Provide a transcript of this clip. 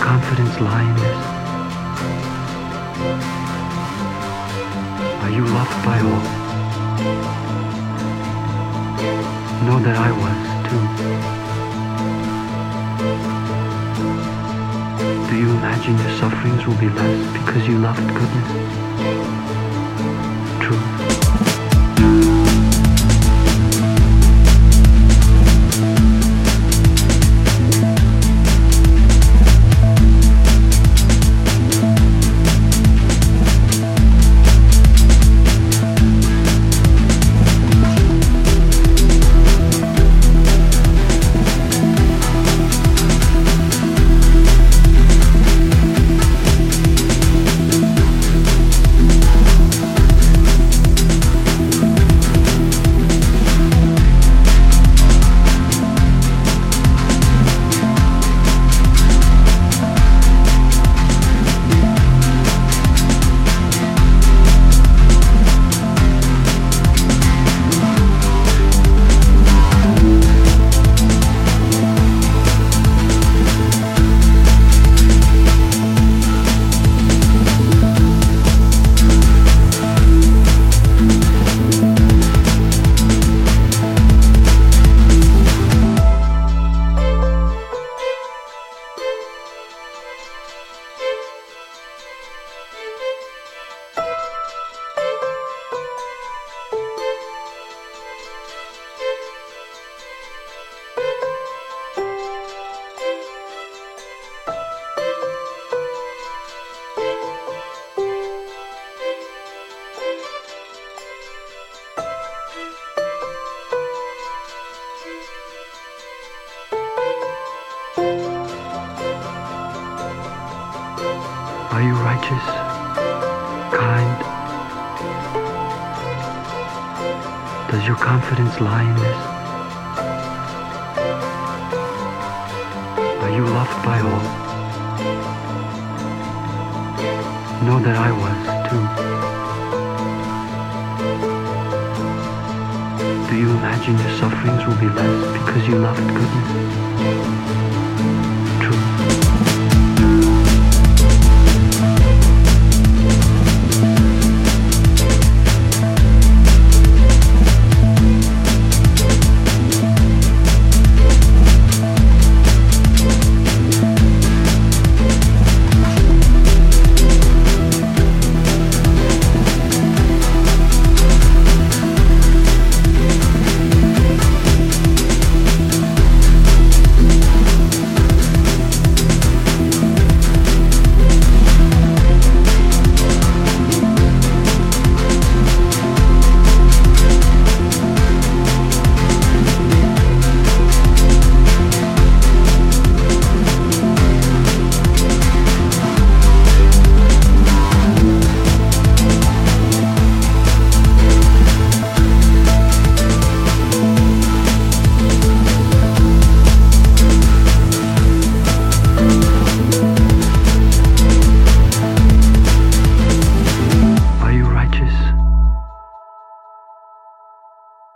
confidence lie in this? Are you loved by all? Know that I was too. Do you imagine your sufferings will be less because you loved goodness? Are you righteous? Kind? Does your confidence lie in this? Are you loved by all? Know that I was too. Do you imagine your sufferings will be less because you loved goodness?